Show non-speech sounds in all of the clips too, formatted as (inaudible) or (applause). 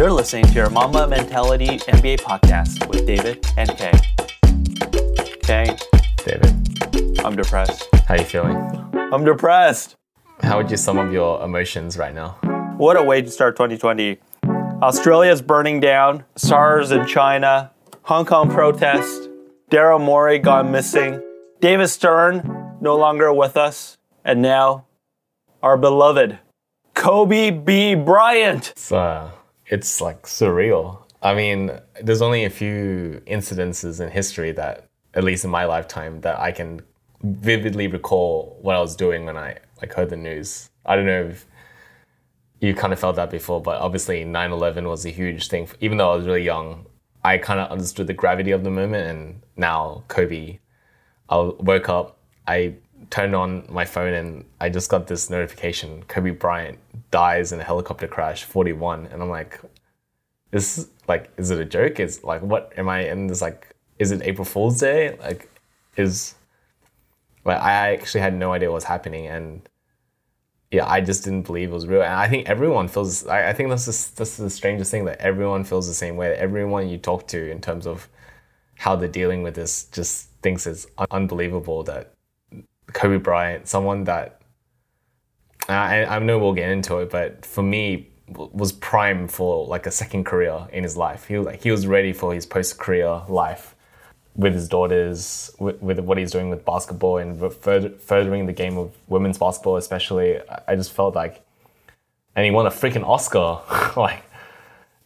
You're listening to your Mamba Mentality NBA podcast with David and Kay. Kay, David, I'm depressed. how are you feeling? I'm depressed. How would you sum up your emotions right now? What a way to start 2020. Australia's burning down, SARS in China, Hong Kong protest, Daryl Morey gone missing, David Stern no longer with us, and now our beloved Kobe B. Bryant. It's uh, it's like surreal. I mean, there's only a few incidences in history that, at least in my lifetime, that I can vividly recall what I was doing when I like heard the news. I don't know if you kind of felt that before, but obviously 9/11 was a huge thing. Even though I was really young, I kind of understood the gravity of the moment, and now Kobe. I woke up, I turned on my phone, and I just got this notification: Kobe Bryant dies in a helicopter crash, 41, and I'm like, this like, is it a joke? Is like, what am I in this like? Is it April Fool's Day? Like, is like I actually had no idea what was happening, and yeah, I just didn't believe it was real. And I think everyone feels. I, I think that's just that's the strangest thing that everyone feels the same way. Everyone you talk to in terms of how they're dealing with this just thinks it's un- unbelievable that Kobe Bryant, someone that I, I know we'll get into it, but for me was prime for like a second career in his life. He was like he was ready for his post career life with his daughters, with, with what he's doing with basketball and further, furthering the game of women's basketball, especially. I- I just felt like, and he won a freaking Oscar. (laughs) like,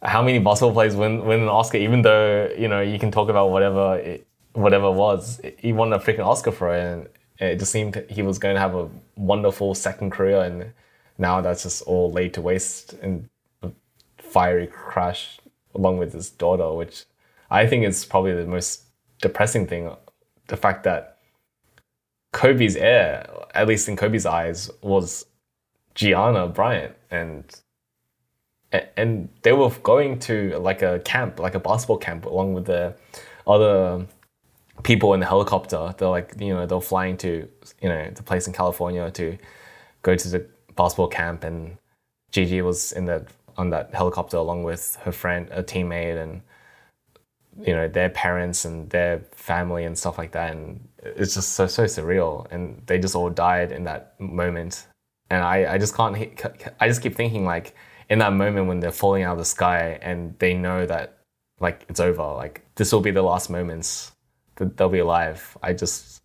how many basketball players win win an Oscar? Even though you know you can talk about whatever it, whatever it was, he won a freaking Oscar for it, and it just seemed he was going to have a wonderful second career, and now that's just all laid to waste in a fiery crash along with his daughter, which I think is probably the most depressing thing. The fact that Kobe's heir, at least in Kobe's eyes, was Gianna Bryant, and and they were going to like a camp, like a basketball camp, along with the other people in the helicopter. They're like, you know, they're flying to, you know, the place in California to go to the basketball camp, and Gigi was in that on that helicopter along with her friend, a teammate, and you know their parents and their family and stuff like that. And it's just so so surreal, and they just all died in that moment. And I I just can't. I just keep thinking like in that moment when they're falling out of the sky and they know that like it's over, like this will be the last moments that they'll be alive. I just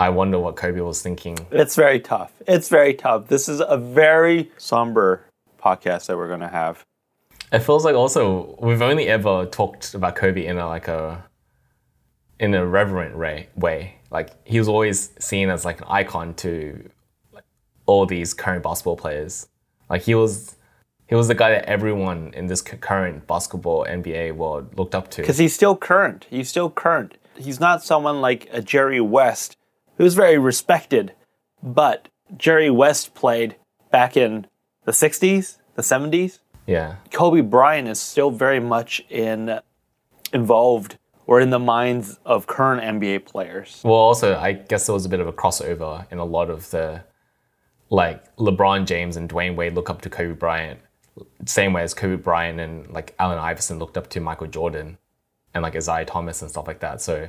I wonder what Kobe was thinking. It's very tough. It's very tough. This is a very somber podcast that we're going to have. It feels like also we've only ever talked about Kobe in a like a in a reverent way. Way like he was always seen as like an icon to like, all these current basketball players. Like he was he was the guy that everyone in this current basketball NBA world looked up to. Because he's still current. He's still current. He's not someone like a Jerry West, who's very respected, but Jerry West played back in the 60s, the 70s. Yeah, Kobe Bryant is still very much in involved or in the minds of current NBA players. Well, also, I guess there was a bit of a crossover in a lot of the, like LeBron James and Dwyane Wade look up to Kobe Bryant, same way as Kobe Bryant and like Allen Iverson looked up to Michael Jordan, and like Isiah Thomas and stuff like that. So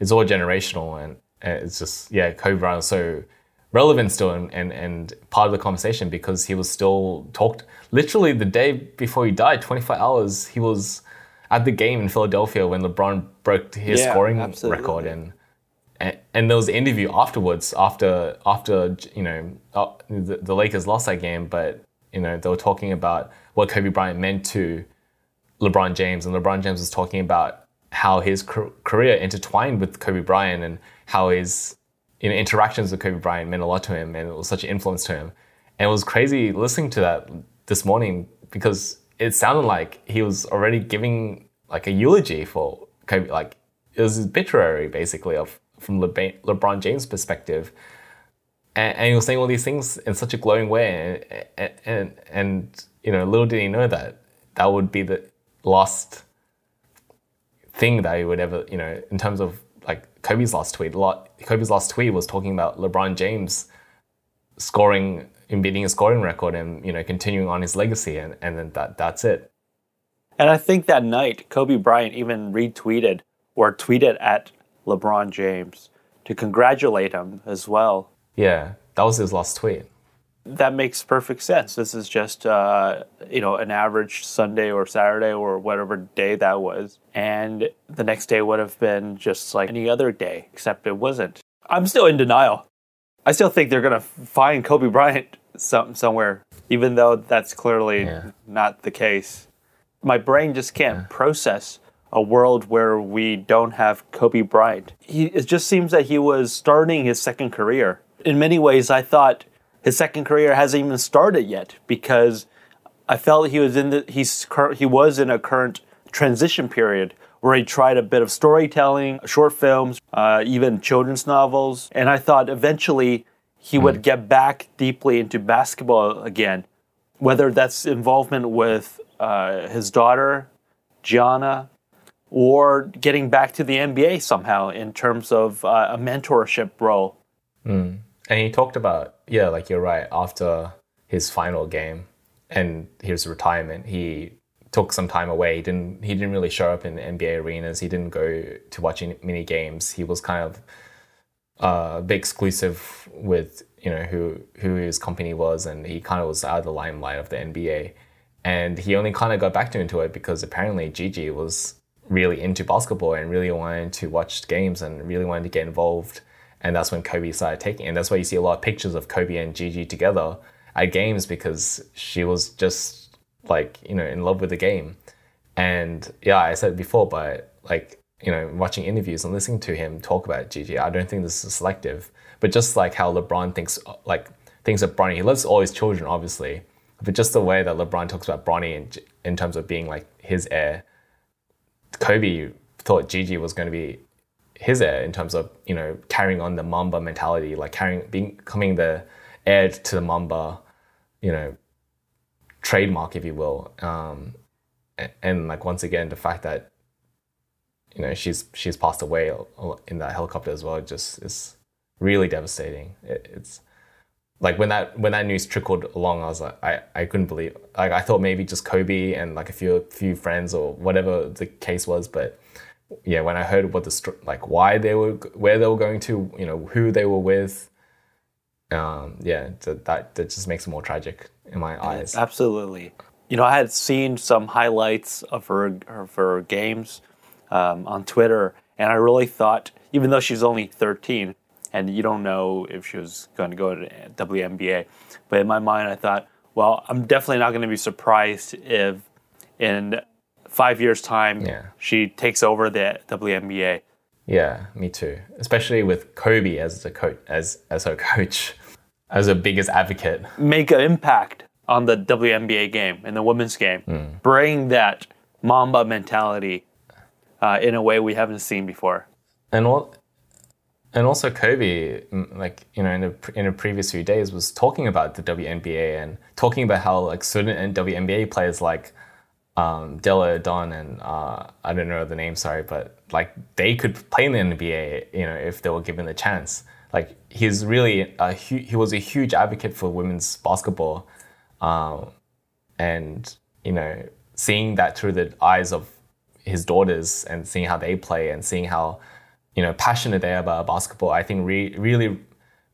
it's all generational, and, it's just yeah, Kobe Bryant was so relevant still and, and and part of the conversation because he was still talked literally the day before he died, 24 hours, he was at the game in Philadelphia when LeBron broke his Yeah, scoring absolutely. record and and, and there was an interview afterwards after after you know uh, the, the Lakers lost that game but you know they were talking about what Kobe Bryant meant to LeBron James and LeBron James was talking about how his career intertwined with Kobe Bryant and how his you know interactions with Kobe Bryant meant a lot to him and it was such an influence to him. And it was crazy listening to that this morning because it sounded like he was already giving like a eulogy for Kobe like it was his obituary basically of from LeBron, LeBron James' perspective, and, and he was saying all these things in such a glowing way, and, and and you know, little did he know that that would be the last thing that he would ever, you know, in terms of like Kobe's last tweet. a lot- Kobe's last tweet was talking about LeBron James scoring and beating a scoring record and you know continuing on his legacy, and and then that that's it. And I think that night, Kobe Bryant even retweeted or tweeted at LeBron James to congratulate him as well. Yeah, that was his last tweet. That makes perfect sense. This is just, uh, you know, an average Sunday or Saturday or whatever day that was. And the next day would have been just like any other day, except it wasn't. I'm still in denial. I still think they're going to find Kobe Bryant some, somewhere, even though that's clearly Yeah. not the case. My brain just can't process a world where we don't have Kobe Bryant. He, it just seems that he was starting his second career. In many ways, I thought his second career hasn't even started yet because I felt he was in the he's he was in a current transition period where he tried a bit of storytelling, short films, uh, even children's novels, and I thought eventually he would get back deeply into basketball again, whether that's involvement with uh, his daughter, Gianna, or getting back to the NBA somehow in terms of uh, a mentorship role. And he talked about, yeah, like you're right, after his final game and his retirement, he took some time away. He didn't he didn't really show up in NBA arenas. He didn't go to watching mini games. He was kind of uh, bit exclusive with you know who who his company was, and he kind of was out of the limelight of the NBA. And he only kind of got back to into it because apparently Gigi was really into basketball and really wanted to watch games and really wanted to get involved. And that's when Kobe started taking. And that's why you see a lot of pictures of Kobe and Gigi together at games because she was just like you know in love with the game. And yeah, I said before, but like you know, watching interviews and listening to him talk about Gigi, I don't think this is selective. But just like how LeBron thinks, like thinks of Bronny, he loves all his children, obviously. But just the way that LeBron talks about Bronny in, in terms of being like his heir, Kobe thought Gigi was going to be his heir in terms of you know carrying on the Mamba mentality, like carrying being becoming the heir to the Mamba, you know, trademark, if you will. Um, and, and like once again, the fact that you know she's she's passed away in that helicopter as well just is really devastating. It, it's like when that when that news trickled along, I was like, I, I couldn't believe. Like I thought maybe just Kobe and like a few few friends or whatever the case was, but yeah, when I heard what the like why they were where they were going to, you know, who they were with, um, yeah, that that, that just makes it more tragic in my eyes. Absolutely. You know, I had seen some highlights of her of her games um, on Twitter, and I really thought, even though she's only 13, and you don't know if she was going to go to WNBA, but in my mind, I thought, well, I'm definitely not going to be surprised if in five years' time Yeah. she takes over the WNBA. Yeah, me too. Especially with Kobe as the coach, as as her coach, (laughs) as her biggest advocate. make an impact on the WNBA game and the women's game. Bring that Mamba mentality uh, in a way we haven't seen before. and all, and also Kobe, mm, like you know, in the in the previous few days, was talking about the WNBA and talking about how like certain WNBA players like um, Delle Donne and uh, I don't know the name, sorry, but like they could play in the NBA, you know, if they were given the chance. Like he's really a hu- he was a huge advocate for women's basketball, um, and you know, seeing that through the eyes of his daughters and seeing how they play and seeing how you know passionate they are about basketball, I think re- really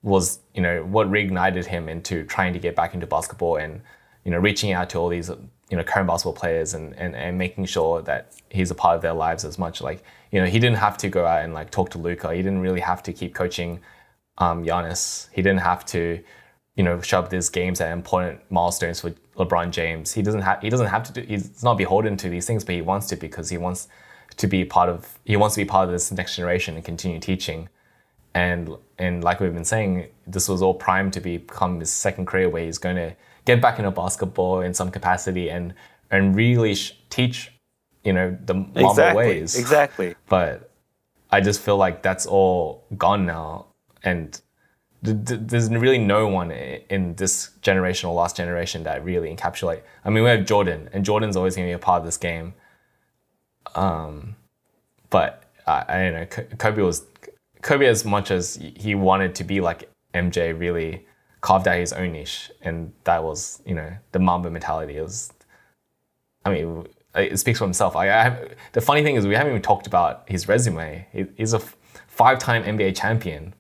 was you know what reignited him into trying to get back into basketball and you know reaching out to all these you know current basketball players and, and and making sure that he's a part of their lives as much. Like you know he didn't have to go out and like talk to Luka he didn't really have to keep coaching um Giannis. He didn't have to you know shove these games at important milestones for LeBron James. He doesn't have he doesn't have to do he's not beholden to these things but he wants to because he wants to be part of he wants to be part of this next generation and continue teaching. And and like we've been saying, this was all primed to become his second career where he's going to get back into basketball in some capacity and and really sh- teach, you know, the exactly. ways. Exactly. (laughs) But I just feel like that's all gone now, and th- th- there's really no one in this generation or last generation that really encapsulate. I mean, we have Jordan, and Jordan's always going to be a part of this game. Um, but I, I don't know. Kobe was Kobe as much as he wanted to be like MJ, really carved out his own niche, and that was you know the Mamba mentality. It was, I mean, it speaks for himself. I, I have, the funny thing is we haven't even talked about his resume. He, he's a five-time NBA champion.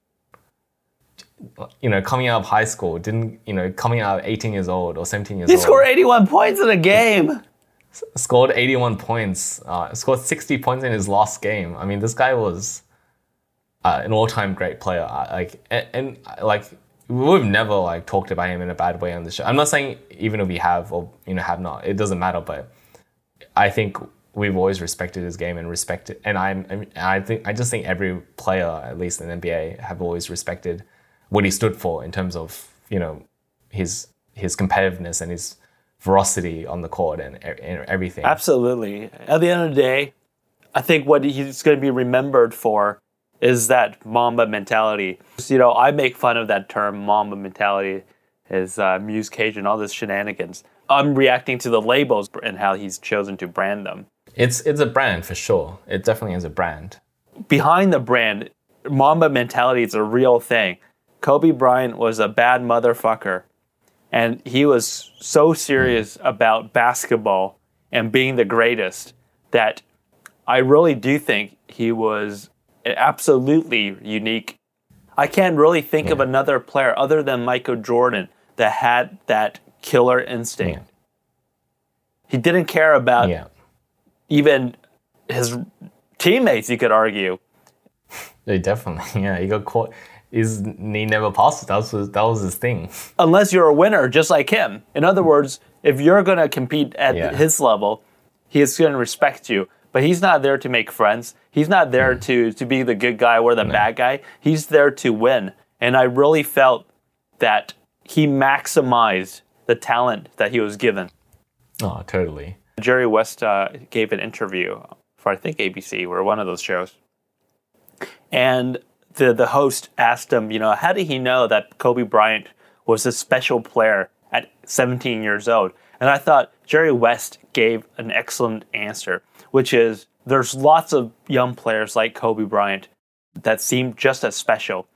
You know, coming out of high school, didn't you know, coming out 18 years old or 17 years He old. scored 81 points in a game. scored 81 points, uh, scored 60 points in his last game. I mean, this guy was uh, an all-time great player. Like, and, and like we've never like talked about him in a bad way on the show. I'm not saying even if we have or you know have not, it doesn't matter. But I think we've always respected his game and respected, and I'm, I'm think I just think every player, at least in the NBA, have always respected what he stood for in terms of you know his his competitiveness and his ferocity on the court and, and everything. Absolutely. At the end of the day, I think what he's going to be remembered for is that Mamba mentality. You know, I make fun of that term, Mamba mentality, is uh, Muse Cage and all this shenanigans. I'm reacting to the labels and how he's chosen to brand them. It's it's a brand for sure. It definitely is a brand. Behind the brand, Mamba mentality is a real thing. Kobe Bryant was a bad motherfucker, and he was so serious about basketball and being the greatest that I really do think he was absolutely unique. I can't really think of another player other than Michael Jordan that had that killer instinct. Yeah. He didn't care about Yeah. even his teammates, you could argue. They definitely. (laughs) Yeah. He got caught. His knee never passed. That was that was his thing. (laughs) unless you're a winner just like him. In other words, if you're going to compete at Yeah. his level, he's going to respect you. But he's not there to make friends. He's not there Hmm. to, to be the good guy or the bad guy. He's there to win. And I really felt that he maximized the talent that he was given. Oh, totally. Jerry West uh, gave an interview for I think ABC or one of those shows, and the the host asked him, you know, how did he know that Kobe Bryant was a special player at 17 years old? And I thought Jerry West gave an excellent answer, which is there's lots of young players like Kobe Bryant that seem just as special.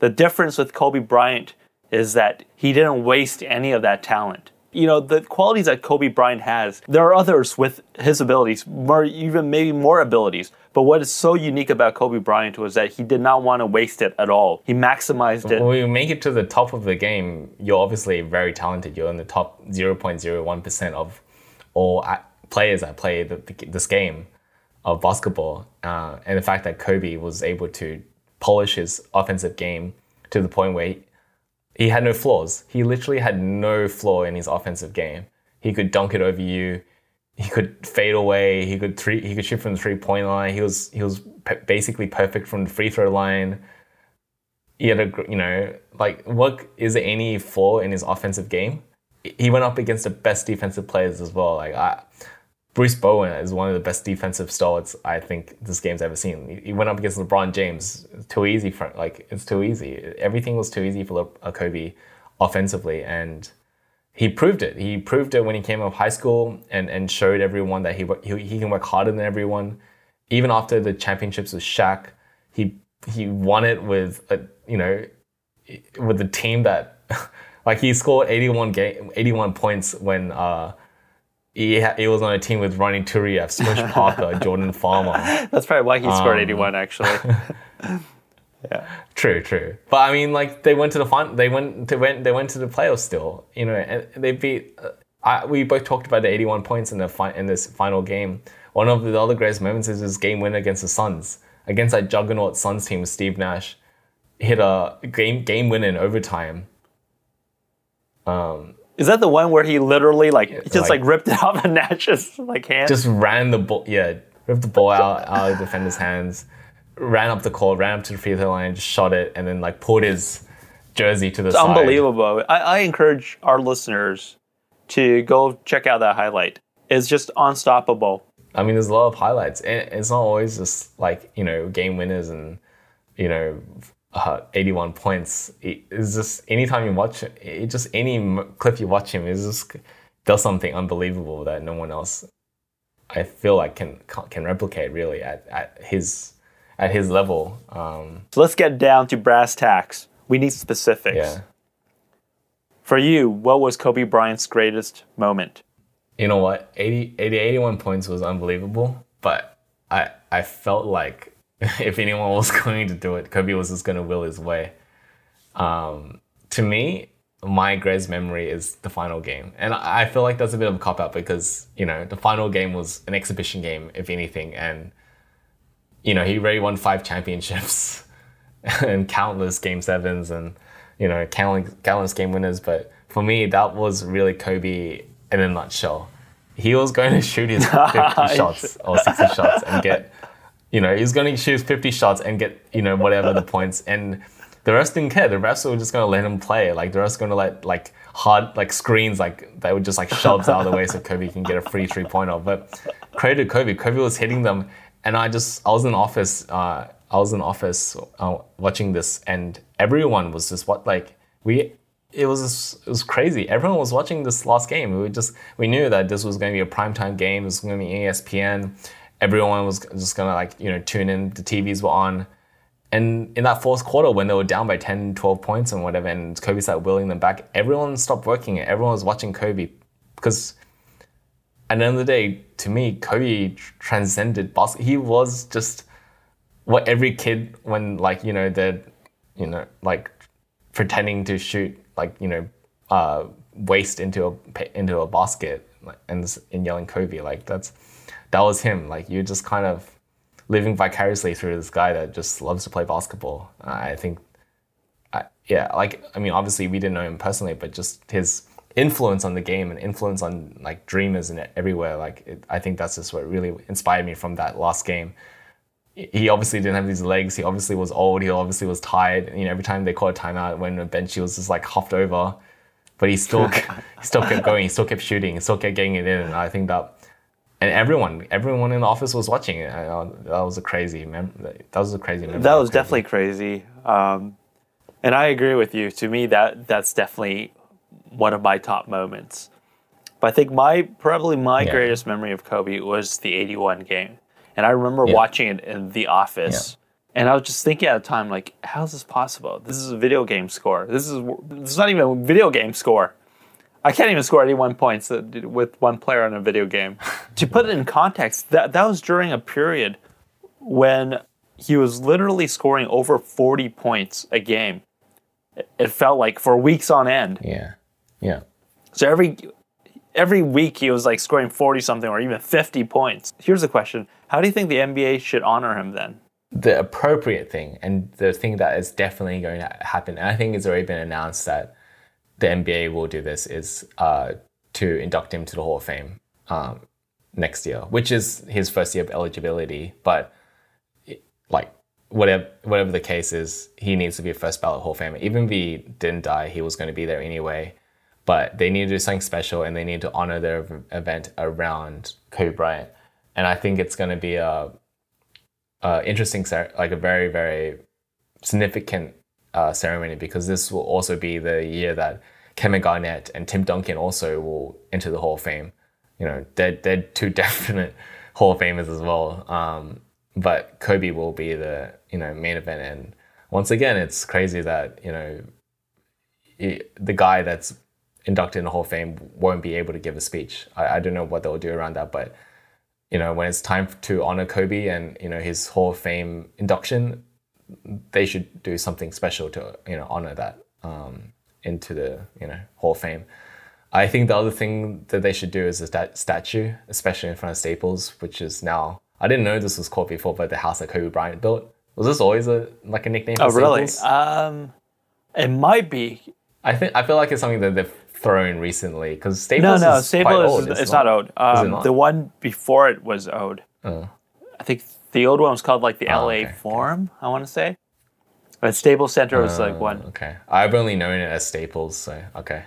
The difference with Kobe Bryant is that he didn't waste any of that talent. You know, the qualities that Kobe Bryant has, there are others with his abilities, more, even maybe more abilities. But what is so unique about Kobe Bryant was that he did not want to waste it at all. He maximized it. When you make it to the top of the game, you're obviously very talented. You're in the top 0.01% of all players that play the, the, this game of basketball. Uh, and the fact that Kobe was able to polish his offensive game to the point where he, he had no flaws. He literally had no flaw in his offensive game. He could dunk it over you. He could fade away. He could three. He could shoot from the three point line. He was he was pe- basically perfect from the free throw line he had a you know like what is there any flaw in his offensive game? He went up against the best defensive players as well. Like I, Bruce Bowen is one of the best defensive stalwarts I think this game's ever seen. He- went up against LeBron James. It's too easy for like it's too easy. Everything was too easy for Le- uh, Kobe offensively, and he proved it. He proved it when he came out of high school and and showed everyone that he he, he can work harder than everyone. Even after the championships with Shaq, he he won it with a you know with the team that (laughs) like he scored 81 game 81 points when uh he, ha- he was on a team with Ronny Turiaf, Smush Parker, (laughs) Jordan Farmar. That's probably why he scored Um, 81, actually. (laughs) Yeah. True, true. But I mean, like they went to the final. They went to went they went to the playoffs still. You know, and they beat. Uh, I, we both talked about the 81 points in the fi- in this final game. One of the other greatest moments is his game winner against the Suns, against that juggernaut Suns team with Steve Nash, hit a game game winner in overtime. Is that the one where he literally, like, he just, like, like- ripped it off (laughs) of Nash's, like, hand? Just ran the ball, yeah, ripped the ball out out of the defender's hands, ran up the court, ran up to the free throw line, just shot it, and then like pulled his jersey to the It's side. unbelievable. I, I encourage our listeners to go check out that highlight. It's just unstoppable. I mean, there's a lot of highlights, and it's not always just like you know game winners and you know uh, 81 points. It- It's just anytime you watch it, it just any clip you watch him, it just does something unbelievable that no one else, I feel like can can replicate really at, at his at his level. Um, So let's get down to brass tacks. We need specifics. yeah. For you, what was Kobe Bryant's greatest moment? you know what? 80, 80 81 points was unbelievable, but I I felt like (laughs) if anyone was (laughs) going to do it, Kobe was just going to will his way. Um, to me, my greatest memory is the final game, and I feel like that's a bit of a cop out because you know the final game was an exhibition game, if anything, and you know he already won five (laughs) championships and countless game sevens and you know countless, countless game winners, but for me that was really Kobe in a nutshell. He was going to shoot his 50 shots or 60 shots and get, you know, he's going to shoot 50 shots and get, you know, whatever the points. And the rest didn't care. The refs were just going to let him play. Like the refs going to let like hard like screens like they would just like shoves out of the way so Kobe can get a free three pointer. But credit to Kobe. Kobe was hitting them, and I just I was in office. Uh, I was in office uh, watching this, and everyone was just what like we. It was it was crazy. Everyone was watching this last game. We just we knew that this was going to be a primetime game. It was going to be ESPN. Everyone was just to like you know tune in. The TVs were on and in that fourth quarter, when they were down by 10, 12 points and whatever, and Kobe started willing them back, everyone stopped working. Everyone was watching Kobe because at the end of the day, to me, Kobe transcended basketball. He was just what every kid, when like, you know, they're, you know, like pretending to shoot, like, you know, uh, waste into a, into a basket and, and yelling Kobe. Like, that's, that was him. Like, you're just kind of, living vicariously through this guy that just loves to play basketball. I think, I, yeah, like I mean, obviously we didn't know him personally, but just his influence on the game and influence on like dreamers and everywhere. Like it, I think that's just what really inspired me from that last game. He obviously didn't have these legs. He obviously was old. He obviously was tired. You know, every time they called a timeout, when a bench, he was just like huffed over. But he still, (laughs) he still kept going. He still kept shooting. He still kept getting it in. And I think that and everyone, everyone in the office was watching it. I, that was a crazy, mem- that was a crazy. That was definitely crazy, um, and I agree with you. To me, that that's definitely one of my top moments. But I think my probably my yeah. greatest memory of Kobe was the '81 game, and I remember yeah. watching it in the office. Yeah. And I was just thinking at the time, like, how is this possible? This is a video game score. This is this is not even a video game score. I can't even score 81 points uh, with one player in a video game. (laughs) to put it in context, that, that was during a period when he was literally scoring over 40 points a game. It felt like for weeks on end. Yeah. Yeah. So every every week he was like scoring 40 something or even 50 points. Here's the question. How do you think the NBA should honor him then? The appropriate thing and the thing that is definitely going to happen, and I think it's already been announced that the NBA will do this is uh, to induct him to the Hall of Fame um, next year, which is his first year of eligibility. But like whatever whatever the case is, he needs to be a first ballot Hall of Famer. Even if he didn't die, he was going to be there anyway. But they need to do something special, and they need to honor their event around Kobe Bryant. And I think it's going to be a, a interesting, like a very very significant uh, ceremony because this will also be the year that Kevin Garnett and Tim Duncan also will enter the Hall of Fame. You know, they're, they're two (laughs) definite Hall of Famers as well. Um, but Kobe will be the you know main event, and once again, it's crazy that you know the guy that's inducted in the Hall of Fame won't be able to give a speech. I, I don't know what they'll do around that, but you know when it's time to honor Kobe and you know his Hall of Fame induction, they should do something special to you know honor that um, into the you know Hall of Fame. I think the other thing that they should do is a stat- statue, especially in front of Staples, which is now I didn't know this was called before, but the house that Kobe Bryant built was this always a like a nickname? For oh, really? Um, it might be. I think I feel like it's something that they've thrown recently because Staples. No, no, is Staples is, it's, not, not owed. Um, not? The one before it was owed. Oh. I think the old one was called like the oh, LA okay, Forum. Okay. I want to say. But Staples Center was uh, like one. Okay, I've only known it as Staples. So okay,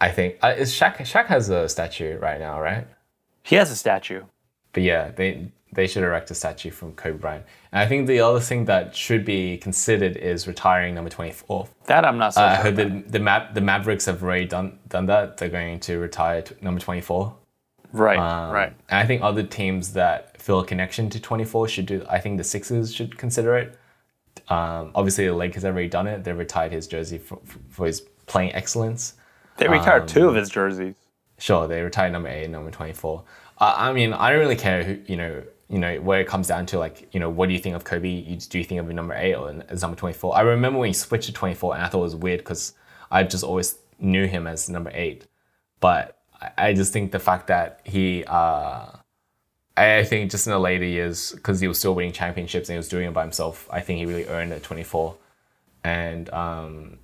I think uh, is Shaq. Shaq has a statue right now, right? He has a statue. But yeah, they they should erect a statue from Kobe Bryant. And I think the other thing that should be considered is retiring number twenty four. That I'm not so uh, sure. I heard the the, Ma- the Mavericks have already done done that. They're going to retire number twenty four. Right, um, right. And I think other teams that feel a connection to 24 should do. I think the Sixers should consider it. Um, obviously, the Lakers have already done it. They retired his jersey for, for his playing excellence. They retired um, two of his jerseys. sure they retired number eight, and number twenty four. Uh, I mean, I don't really care who you know. You know where it comes down to like you know what do you think of Kobe? You, do you think of number eight or as number twenty four? I remember when he switched to twenty four, and I thought it was weird because I just always knew him as number eight. But I, just think the fact that he, uh, I think just in the later years because he was still winning championships and he was doing it by himself, I think he really earned at twenty four, and um,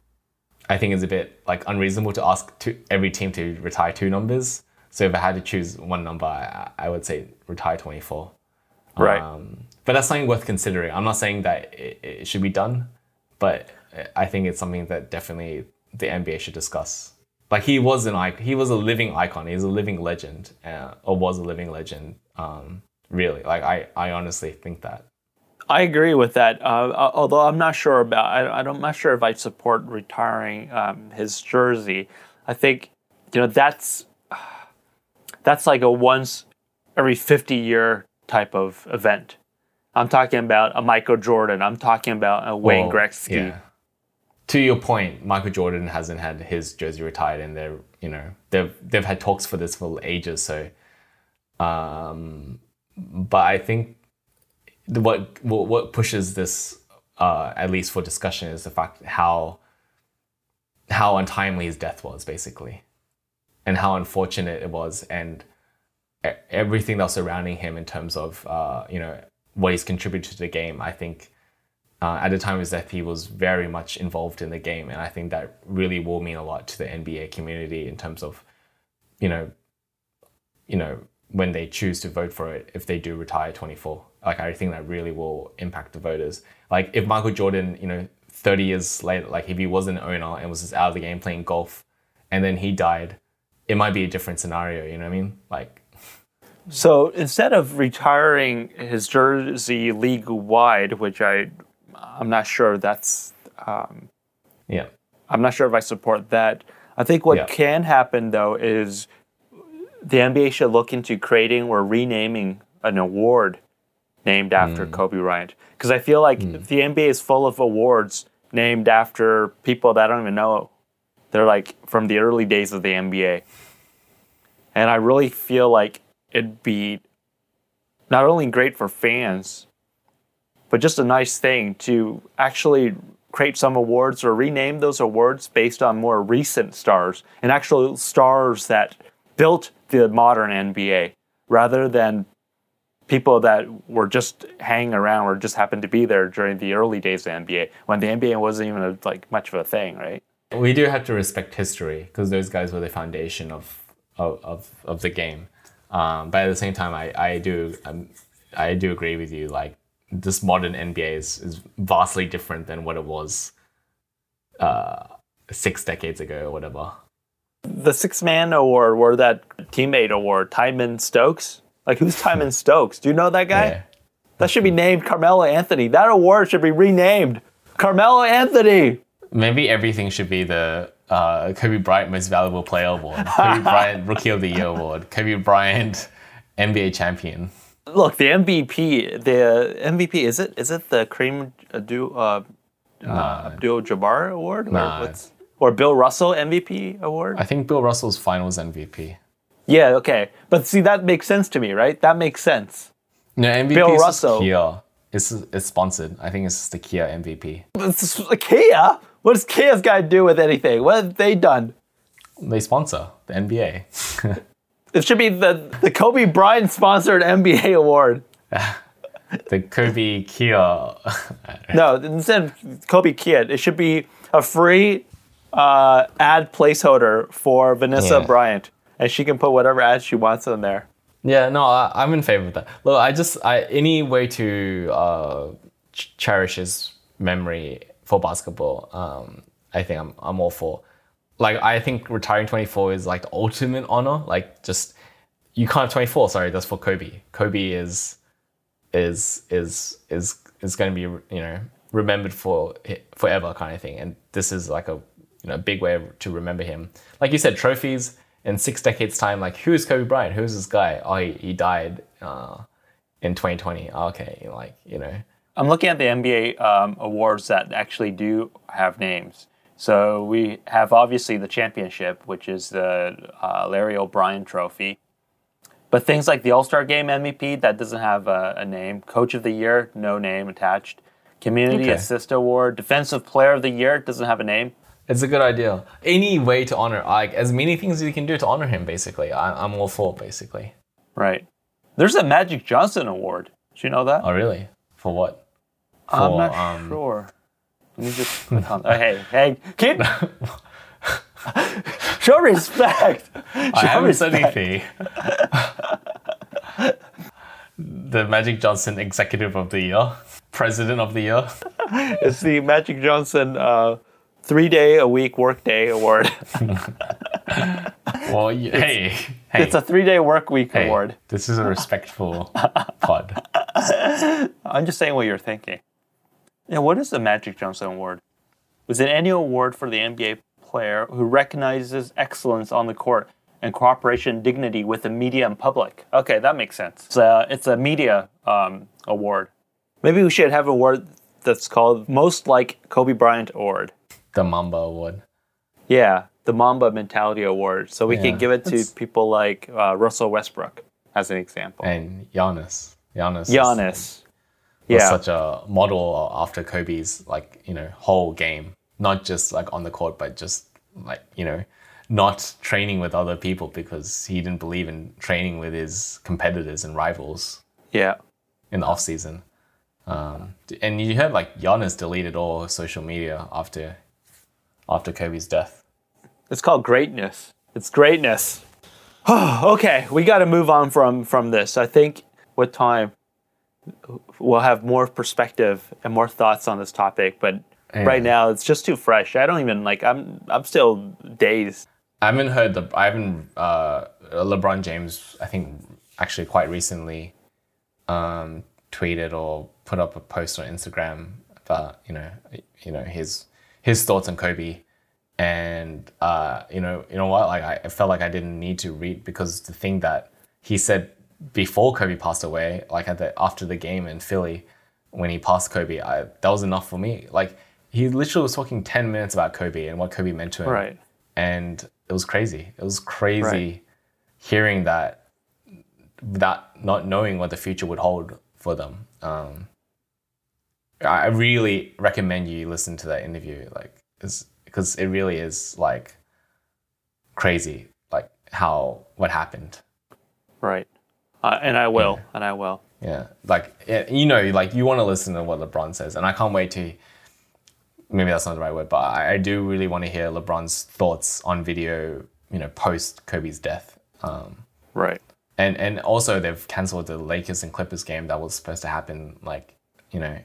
I think it's a bit like unreasonable to ask to every team to retire two numbers. So if I had to choose one number, I, I would say retire 24. Right. Um, but that's something worth considering. I'm not saying that it, it should be done, but I think it's something that definitely the NBA should discuss. Like he was an icon, he was a living icon. He was a living legend, uh, or was a living legend. Um, really, like I, I honestly think that. I agree with that. Uh, although I'm not sure about, I, I'm not sure if I support retiring um, his jersey. I think, you know, that's (sighs) that's like a once every 50 year type of event. I'm talking about a Michael Jordan. I'm talking about a Wayne Gretzky. Yeah. To your point, Michael Jordan hasn't had his jersey retired, and they're you know they've they've had talks for this for ages. So, um, but I think what what pushes this uh, at least for discussion is the fact how how untimely his death was basically and how unfortunate it was and everything that was surrounding him in terms of uh, you know what he's contributed to the game i think uh, at the time of his death he was very much involved in the game and i think that really will mean a lot to the nba community in terms of you know you know when they choose to vote for it if they do retire 24 like I think that really will impact the voters. Like if Michael Jordan, you know, 30 years later, like if he was an owner and was just out of the game playing golf, and then he died, it might be a different scenario. You know what I mean? Like. So instead of retiring his jersey league wide, which I, I'm not sure that's. Um, yeah. I'm not sure if I support that. I think what yeah. can happen though is the NBA should look into creating or renaming an award named after mm. Kobe Bryant. Because I feel like mm. the NBA is full of awards named after people that I don't even know. They're like from the early days of the NBA. And I really feel like it'd be not only great for fans, but just a nice thing to actually create some awards or rename those awards based on more recent stars and actual stars that built the modern NBA rather than people that were just hanging around or just happened to be there during the early days of the NBA when the NBA wasn't even a, like much of a thing, right? We do have to respect history because those guys were the foundation of of, of, of the game. Um, but at the same time, I, I do um, I do agree with you. Like this modern NBA is, is vastly different than what it was uh, six decades ago or whatever. The six man award or that teammate award, Twyman Stokes, like who's Twyman (laughs) Stokes? Do you know that guy? Yeah. That should be named Carmelo Anthony. That award should be renamed Carmelo Anthony. Maybe everything should be the uh, Kobe Bryant Most Valuable Player Award, Kobe (laughs) Bryant Rookie of the Year Award, Kobe Bryant NBA Champion. Look, the MVP, the MVP is it is it the Kareem Abdul uh, nah. Abdul Jabbar Award nah. or, or Bill Russell MVP Award? I think Bill Russell's Finals MVP. Yeah, okay. But see, that makes sense to me, right? That makes sense. No, MVP Bill is Russell. Kia. It's, it's sponsored. I think it's the Kia MVP. It's Kia? What does Kia's guy do with anything? What have they done? They sponsor the NBA. (laughs) it should be the, the Kobe Bryant sponsored NBA award. (laughs) the Kobe Kia. (laughs) no, instead of Kobe Kia, it should be a free uh, ad placeholder for Vanessa yeah. Bryant and she can put whatever ads she wants on there. Yeah, no, I, am in favor of that. Look, I just I any way to uh, ch- cherish his memory for basketball. Um, I think I'm I'm all for. Like I think retiring 24 is like the ultimate honor. Like just you can't have 24. Sorry, that's for Kobe. Kobe is is is is is going to be you know remembered for forever kind of thing. And this is like a you know big way to remember him. Like you said, trophies in six decades time, like who's Kobe Bryant? Who's this guy? Oh, he, he died uh, in 2020. Okay, like you know. I'm looking at the NBA um, awards that actually do have names. So we have obviously the championship, which is the uh, Larry O'Brien Trophy. But things like the All Star Game MVP, that doesn't have a, a, name. Coach of the Year, no name attached. Community okay. Assist Award, Defensive Player of the Year, doesn't have a name. It's a good idea. Any way to honor, like as many things as you can do to honor him, basically. I, am all for, basically. Right. There's a Magic Johnson Award. Did you know that? Oh, really? For what? For, I'm not um, sure. Let me just. (laughs) Oh, hey, hey, kid. (laughs) Show respect. Show I haven't said anything. (laughs) the Magic Johnson Executive of the Year, President of the Year. it's the Magic Johnson uh, three day a week workday award. well, you, hey, hey, it's a three day work week hey, award. This is a respectful pod. I'm just saying what you're thinking. Yeah, what is the Magic Johnson Award? It's an annual award for the NBA player who recognizes excellence on the court and cooperation and dignity with the media and public. Okay, that makes sense. It's a, it's a media um, award. Maybe we should have an award that's called Most Like Kobe Bryant Award. The Mamba Award. Yeah, the Mamba Mentality Award. So we yeah, can give it to people like uh, Russell Westbrook, as an example. And Giannis. Giannis. Giannis. Yeah. such a model after Kobe's like, you know, whole game not just like on the court, but just like, you know, not training with other people because he didn't believe in training with his competitors and rivals. Yeah. In the off season. Um, and you heard like Giannis deleted all social media after after Kobe's death. It's called greatness. It's greatness. (sighs) okay, we got to move on from from this. I think with time we'll have more perspective and more thoughts on this topic, but yeah. right now it's just too fresh. I don't even like. I'm I'm still dazed. I haven't heard the. I haven't. Uh, LeBron James, I think, actually quite recently, um, tweeted or put up a post on Instagram about you know you know his his thoughts on Kobe, and uh, you know you know what like I felt like I didn't need to read because the thing that he said before Kobe passed away, like at the after the game in Philly, when he passed Kobe, I, that was enough for me. Like he literally was talking 10 minutes about Kobe and what Kobe meant to him. Right. And it was crazy. It was crazy right. hearing that, that not knowing what the future would hold for them. Um, I really recommend you listen to that interview, like, because it really is like crazy, like how what happened. Right, uh, and I will, yeah. and I will. Yeah, like you know, like you want to listen to what LeBron says, and I can't wait to maybe that's not the right word, but I, I do really want to hear LeBron's thoughts on video, you know, post Kobe's death. Um, right. And and also they've cancelled the Lakers and Clippers game that was supposed to happen, like you know,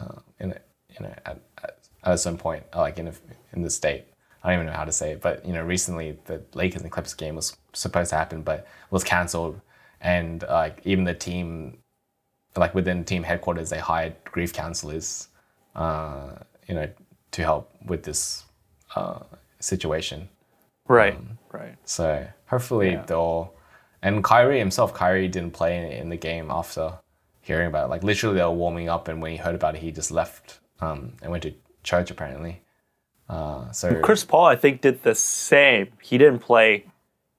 uh, in a, you know at, at, at some point, like in a, in the state. I don't even know how to say it, but you know, recently the Lakers and Clippers game was supposed to happen, but was cancelled, and like even the team, like within team headquarters, they hired grief counselors. Uh, you know, to help with this uh, situation. Right, um, right. So hopefully yeah. they'll. And Kyrie himself, Kyrie didn't play in the game after hearing about it. Like literally, they were warming up, and when he heard about it, he just left um, and went to church apparently. Uh, so Chris Paul, I think, did the same. He didn't play.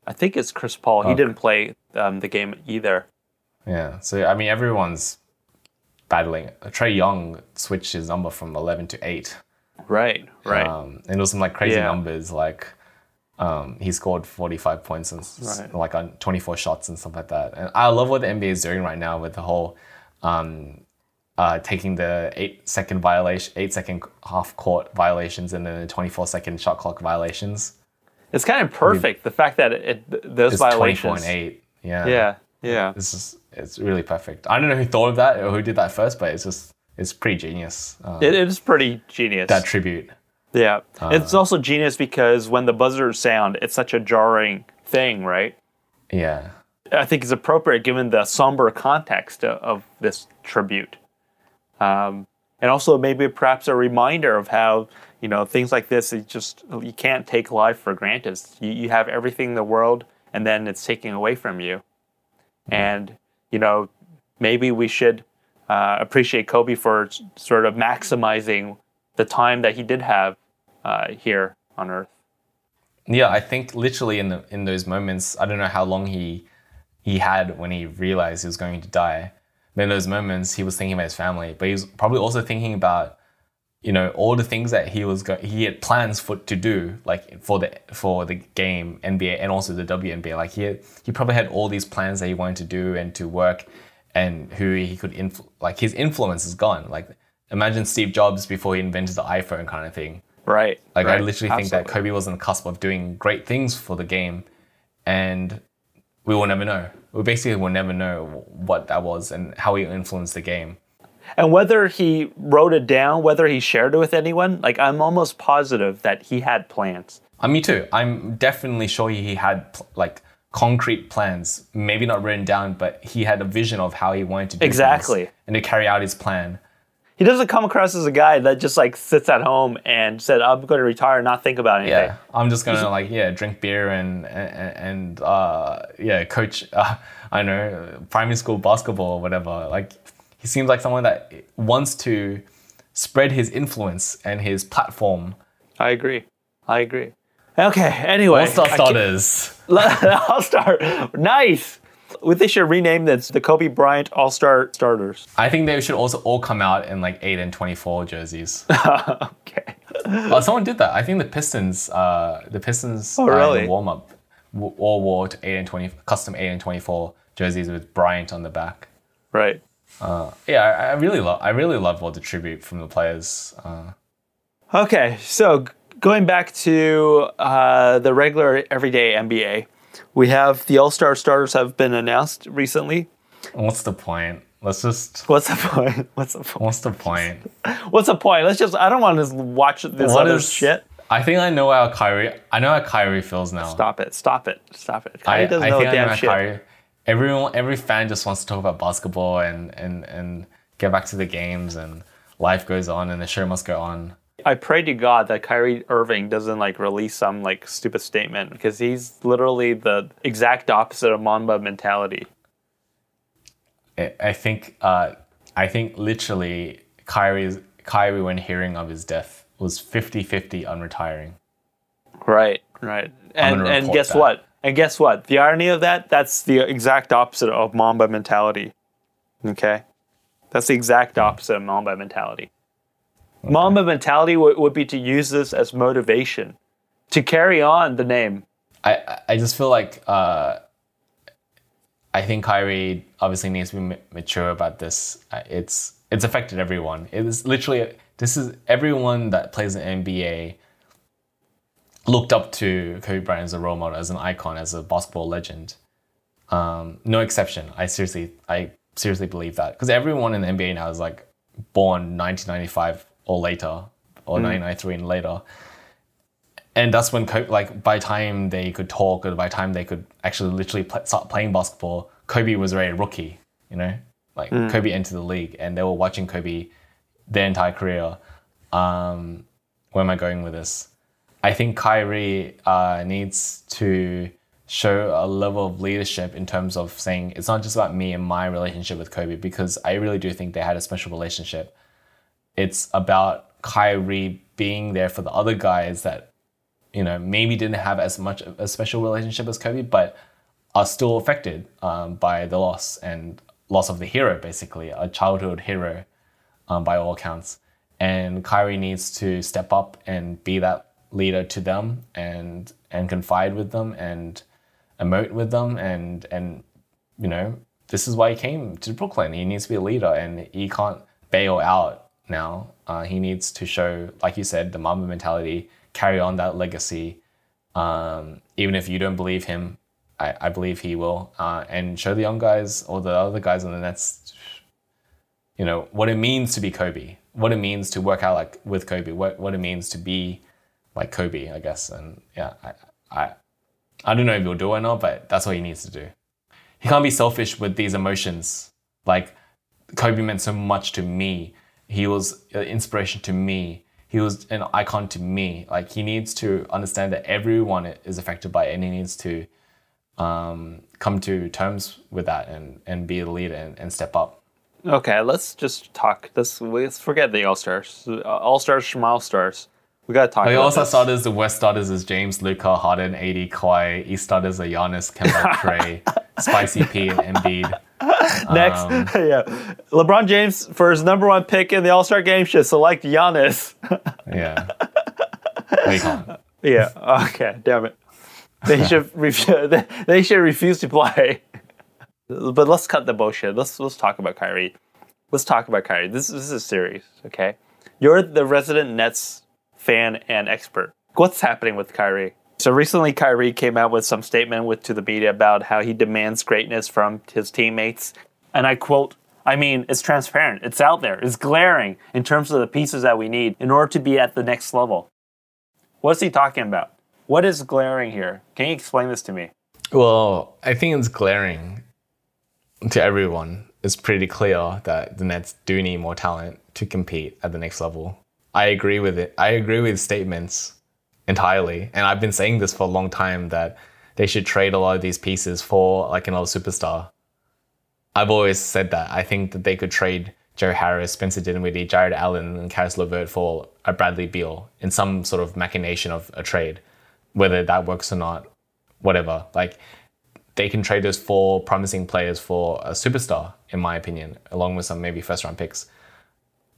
I think it's Chris Paul. Okay. He didn't play um, the game either. Yeah. So I mean, everyone's battling. Trae Young switched his number from 11 to 8. Right, right. Um, and it was some like crazy yeah. numbers, like um, he scored 45 points and right. like on 24 shots and stuff like that. And I love what the NBA is doing right now with the whole um, uh, taking the eight second violation, eight second half court violations, and then the 24 second shot clock violations. It's kind of perfect. I mean, the fact that it, those violations. 20.8. Yeah. Yeah. Yeah. This is it's really perfect. I don't know who thought of that or who did that first, but it's just it's pretty genius. Um, it is pretty genius. That tribute. Yeah, uh, it's also genius because when the buzzers sound, it's such a jarring thing, right? Yeah. I think it's appropriate given the somber context of, of this tribute, um, and also maybe perhaps a reminder of how you know things like this. You just you can't take life for granted. You, you have everything in the world, and then it's taking away from you, mm-hmm. and you know, maybe we should uh, appreciate Kobe for sort of maximizing the time that he did have uh, here on Earth. Yeah, I think literally in the in those moments, I don't know how long he he had when he realized he was going to die. But in those moments, he was thinking about his family, but he was probably also thinking about you know all the things that he was go- he had plans for to do like for the for the game NBA and also the WNBA like he had, he probably had all these plans that he wanted to do and to work and who he could influ- like his influence is gone like imagine Steve Jobs before he invented the iPhone kind of thing Right. like I right. literally think that Kobe was on the cusp of doing great things for the game, and we will never know. We basically will never know what that was and how he influenced the game. And whether he wrote it down, whether he shared it with anyone, like I'm almost positive that he had plans. Uh, me too. I'm definitely sure he had pl- like concrete plans, maybe not written down, but he had a vision of how he wanted to do Exactly. and to carry out his plan. He doesn't come across as a guy that just like sits at home and said, "I'm going to retire and not think about anything." Yeah, I'm just gonna like yeah drink beer and and, and uh, yeah coach uh, (laughs) I know primary school basketball or whatever. Like he seems like someone that wants to spread his influence and his platform. I agree. I agree. Okay. Anyway, All star starters. (laughs) All Star. Nice. We they should rename this the Kobe Bryant All Star Starters. I think they should also all come out in like eight and twenty four jerseys. (laughs) okay. uh, someone did that. I think the Pistons, uh, the Pistons, Oh, uh, really? the warm up, all wore to eight and twenty custom eight and twenty four jerseys with Bryant on the back. Right. Yeah, I, I really love. I really love all the tribute from the players. Uh, Okay. So going back to uh, the regular everyday NBA, we have the All Star starters have been announced recently. what's the point? Let's just. What's the point? (laughs) What's the point? What's the point? (laughs) What's the point? Let's just. I don't want to watch this What other is- shit. I think I know how Kyrie. I know how Kyrie feels now. Stop it. Stop it. Stop it. Kyrie I doesn't know think a I know damn shit. Kyrie. Everyone, every fan just wants to talk about basketball and and and get back to the games and life goes on and the show must go on. I pray to God that Kyrie Irving doesn't like release some like stupid statement because he's literally the exact opposite of Mamba mentality. I, think. Uh, I think literally Kyrie's Kyrie when hearing of his death was 50-50 on retiring. Right. Right. And and guess that. what? And guess what? The irony of that, that's the exact opposite of Mamba mentality. Okay? That's the exact opposite of Mamba mentality. Mamba mentality would would be to use this as motivation to carry on the name. I I- just feel like uh, I think Kyrie obviously needs to be ma- mature about this. It's it's affected everyone. It is literally this is everyone that plays in NBA looked up to Kobe Bryant as a role model, as an icon, as a basketball legend. Um, no exception. I seriously I seriously believe that because everyone in the NBA now is like born 1995 or later or 1993 and later and that's when Kobe, like by the time they could talk or by the time they could actually literally pl- start playing basketball, Kobe was already a rookie. You know, like Kobe entered the league, and they were watching Kobe their entire career. Um, where am I going with this? I think Kyrie uh, needs to show a level of leadership in terms of saying it's not just about me and my relationship with Kobe because I really do think they had a special relationship. It's about Kyrie being there for the other guys that you know, maybe didn't have as much of a special relationship as Kobe, but are still affected um, by the loss and loss of the hero, basically, a childhood hero um, by all accounts. And Kyrie needs to step up and be that leader to them and and confide with them and emote with them and and you know this is why he came to Brooklyn. He needs to be a leader and he can't bail out now. Uh, he needs to show, like you said, the Mamba mentality, carry on that legacy. Um, even if you don't believe him, I, I believe he will, uh, and show the young guys or the other guys on the Nets, you know, what it means to be Kobe, what it means to work out like with Kobe, what what it means to be like Kobe, I guess. And yeah, I I, I don't know if he'll do it or not, but that's what he needs to do. He can't be selfish with these emotions. Like Kobe meant so much to me. He was an inspiration to me. He was an icon to me. Like he needs to understand that everyone is affected by it, and he needs to um, come to terms with that and, and be a leader and, and step up. Okay, let's just talk. Let's let's forget the All Stars. All Stars, Schmal Stars. We gotta talk about also this. starters, the West starters is James, Luka, Harden, AD, Kawhi. East starters are Giannis, Kemba, (laughs) Trae, Spicy P, and Embiid. (laughs) Next, Um, (laughs) yeah, LeBron James for his number one pick in the All Star game should select Giannis. Yeah. Yeah. Okay. Damn it. They should refuse. They, they should refuse to play. But let's cut the bullshit. Let's let's talk about Kyrie. Let's talk about Kyrie. This this is serious. Okay. You're the resident Nets fan and expert. What's happening with Kyrie? So recently, Kyrie came out with some statement with to the media about how he demands greatness from his teammates, and I quote. I mean, it's transparent. It's out there. It's glaring in terms of the pieces that we need in order to be at the next level. What's he talking about? What is glaring here? Can you explain this to me? Well, I think it's glaring to everyone. It's pretty clear that the Nets do need more talent to compete at the next level. I agree with it. I agree with statements entirely. And I've been saying this for a long time that they should trade a lot of these pieces for like another superstar. I've always said that. I think that they could trade Joe Harris, Spencer Dinwiddie, Jarrett Allen, and Caris LeVert for a Bradley Beal in some sort of machination of a trade. Whether that works or not, whatever. Like they can trade those four promising players for a superstar, in my opinion, along with some maybe first round picks.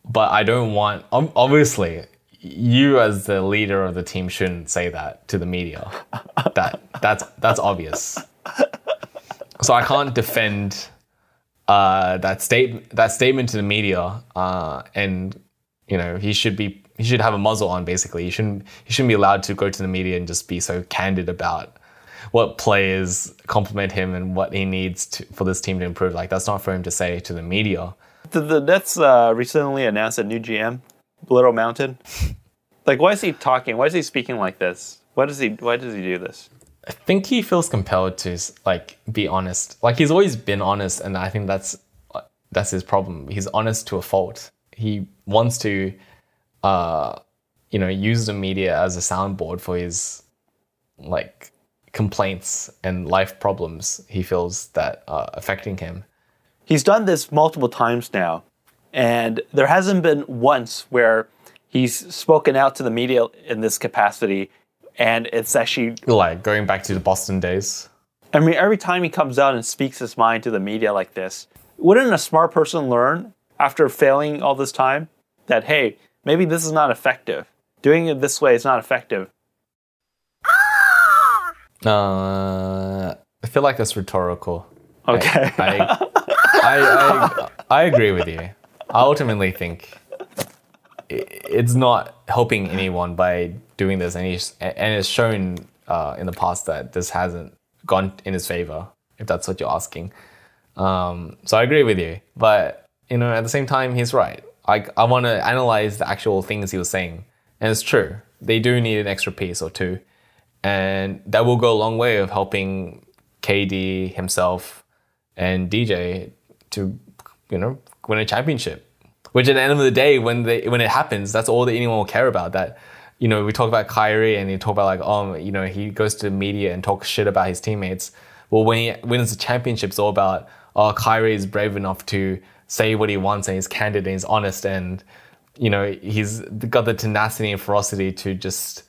But I don't want, obviously, you as the leader of the team shouldn't say that to the media. that that's that's obvious. So I can't defend uh, that state that statement to the media, uh, and you know he should be he should have a muzzle on. Basically, he shouldn't he shouldn't be allowed to go to the media and just be so candid about what players compliment him and what he needs to, for this team to improve. Like that's not for him to say to the media. The, the Nets uh, recently announced a new GM, Little Mountain. (laughs) Like, why is he talking? Why is he speaking like this? Why does he? Why does he do this? I think he feels compelled to like be honest. Like he's always been honest, and I think that's that's his problem. He's honest to a fault. He wants to, uh, you know, use the media as a soundboard for his like complaints and life problems he feels that are affecting him. He's done this multiple times now, and there hasn't been once where he's spoken out to the media in this capacity, and it's actually. Like going back to the Boston days. I mean, every time he comes out and speaks his mind to the media like this, wouldn't a smart person learn after failing all this time that hey, maybe this is not effective. Doing it this way is not effective. Uh, I feel like that's rhetorical. Okay. I, I, (laughs) I, I agree with you. I ultimately think it's not helping anyone by doing this, and, he's, and it's shown uh, in the past that this hasn't gone in his favor, if that's what you're asking. Um, so I agree with you, but you know, at the same time, he's right. I, I want to analyze the actual things he was saying, and it's true. They do need an extra piece or two, and that will go a long way of helping KD himself and DJ to you know win a championship. Which at the end of the day, when they when it happens, that's all that anyone will care about. That you know we talk about Kyrie and you talk about like oh you know he goes to the media and talks shit about his teammates. Well, when he wins the championship, it's all about oh Kyrie is brave enough to say what he wants and he's candid and he's honest and you know he's got the tenacity and ferocity to just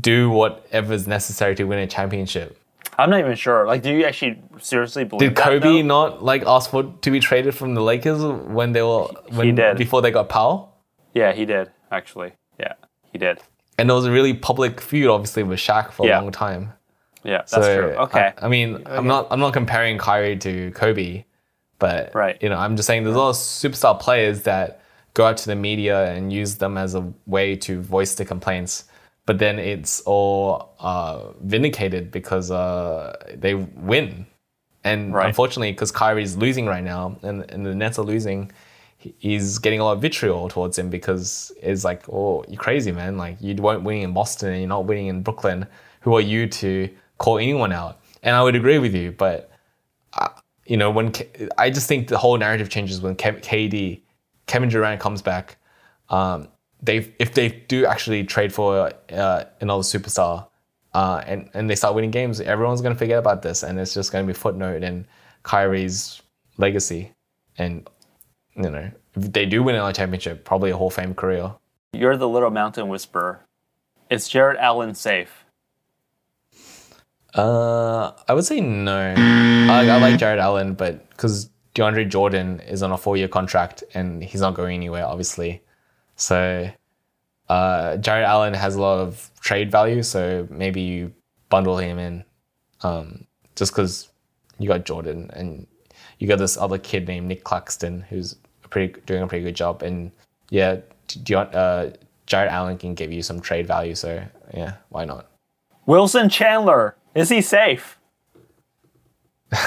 do whatever is necessary to win a championship. I'm not even sure. Like, do you actually seriously believe Did that, Kobe though? not like ask for to be traded from the Lakers when they were when did. before they got Pau? Yeah, he did actually. Yeah, he did. And there was a really public feud, obviously, with Shaq for Yeah. a long time. Yeah, that's So, true. Okay. I, I mean, I'm not I'm not comparing Kyrie to Kobe, but Right. you know, I'm just saying there's a lot of superstar players that go out to the media and use them as a way to voice their complaints. But then it's all uh, vindicated because uh, they win. And Right. unfortunately, because Kyrie's losing right now and, and the Nets are losing, he's getting a lot of vitriol towards him because it's like, oh, you're crazy, man. Like, you weren't winning in Boston and you're not winning in Brooklyn. Who are you to call anyone out? And I would agree with you, but, uh, you know, when K- I just think the whole narrative changes when Kev- KD, Kevin Durant comes back. Um, they if they do actually trade for uh, another superstar, uh, and and they start winning games, everyone's gonna forget about this, and it's just gonna be footnote in Kyrie's legacy. And you know, if they do win another championship, probably a Hall of Fame career. You're the little mountain whisperer. Is Jarrett Allen safe? Uh, I would say no. I, I like Jarrett Allen, but because DeAndre Jordan is on a four-year contract and he's not going anywhere, obviously. So, uh, Jarrett Allen has a lot of trade value. So maybe you bundle him in, um, just because you got Jordan and you got this other kid named Nic Claxton who's pretty doing a pretty good job. And yeah, De- uh, Jarrett Allen can give you some trade value. So yeah, why not? Wilson Chandler, is he safe? (laughs)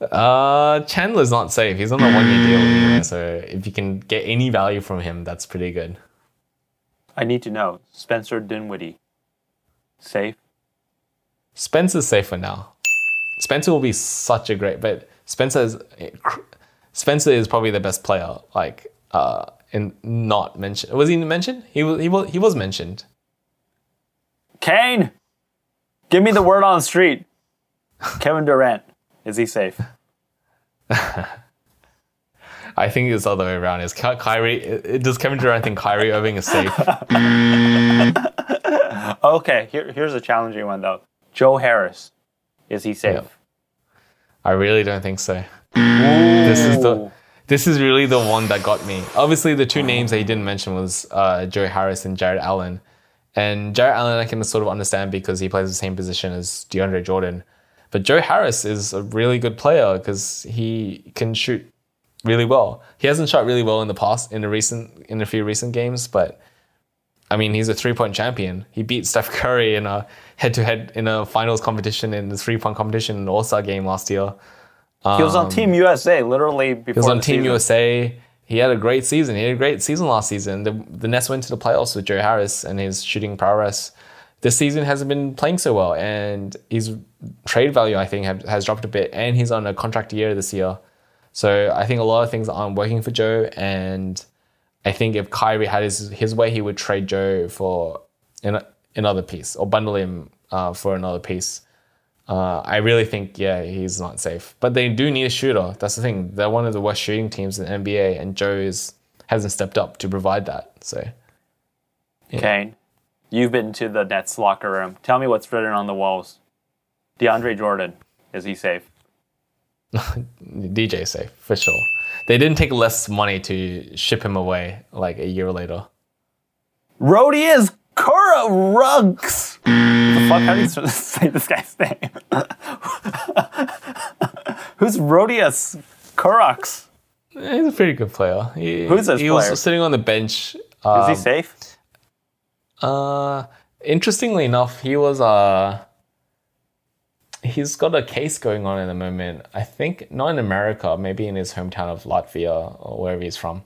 Uh, Chandler's not safe. He's on a one year deal anyway, so if you can get any value from him, that's pretty good. I need to know. Spencer Dinwiddie, safe? Spencer's safe for now. Spencer will be such a great, but Spencer is Spencer is probably the best player. Like, uh, and not mentioned. Was he mentioned? He was. He was. He was mentioned. Kane, give me the word on the street. (laughs) Kevin Durant, is he safe? (laughs) I think it's the other way around. Is Ky- Kyrie? Does Kevin Durant think Kyrie Irving is safe? (laughs) Okay, here, here's a challenging one though. Joe Harris, is he safe? Yep. I really don't think so. This is the this is really the one that got me. Obviously, the two names that he didn't mention was uh, Joe Harris and Jarrett Allen. And Jarrett Allen, I can sort of understand because he plays the same position as DeAndre Jordan. But Joe Harris is a really good player because he can shoot really well. He hasn't shot really well in the past, in the recent, in a few recent games, but I mean, he's a three point champion. He beat Steph Curry in a head to head in a finals competition in the three point competition in the All Star game last year. He was on um, Team USA literally before He was on Team season. USA. He had a great season. He had a great season last season. The, the Nets went to the playoffs with Joe Harris and his shooting prowess. This season hasn't been playing so well, and his trade value, I think, have, has dropped a bit. And he's on a contract year this year. So I think a lot of things aren't working for Joe. And I think if Kyrie had his, his way, he would trade Joe for an, another piece or bundle him uh, for another piece. Uh, I really think, yeah, he's not safe. But they do need a shooter. That's the thing. They're one of the worst shooting teams in the NBA, and Joe is, hasn't stepped up to provide that. So Kane, you've been to the Nets locker room. Tell me what's written on the walls. DeAndre Jordan, is he safe? (laughs) DJ safe for sure. They didn't take less money to ship him away like a year later. Rodius Kura Ruggs. the fuck? How do you (laughs) say this guy's name? (laughs) Who's Rodius Kurux? He's a pretty good player. He, Who's this he player? was sitting on the bench. Is Um, he safe? Uh, interestingly enough, he was uh he's got a case going on at the moment. I think not in America, maybe in his hometown of Latvia or wherever he's from.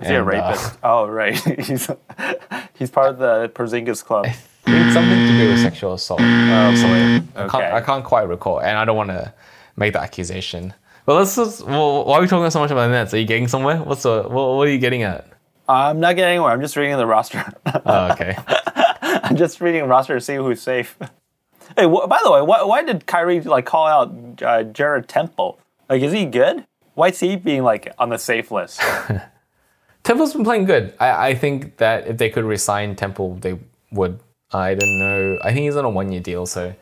Is he a uh, rapist? (laughs) oh, right. (laughs) he's he's part of the Porzingis club. I think something to do with sexual assault. Oh, boy. I, can't, I can't quite recall, and I don't want to make the accusation. But let's just. Well, why are we talking so much about the Nets? Are you getting somewhere? What's the? What, what are you getting at? I'm not getting anywhere. I'm just reading the roster. Oh, okay. (laughs) I'm just reading the roster to see who's safe. Hey, wh- by the way, why, why did Kyrie like call out uh, Garrett Temple? Like, is he good? Why is he being like on the safe list? (laughs) Temple's been playing good. I, I think that if they could resign Temple, they would. I don't know. I think he's on a one year deal, so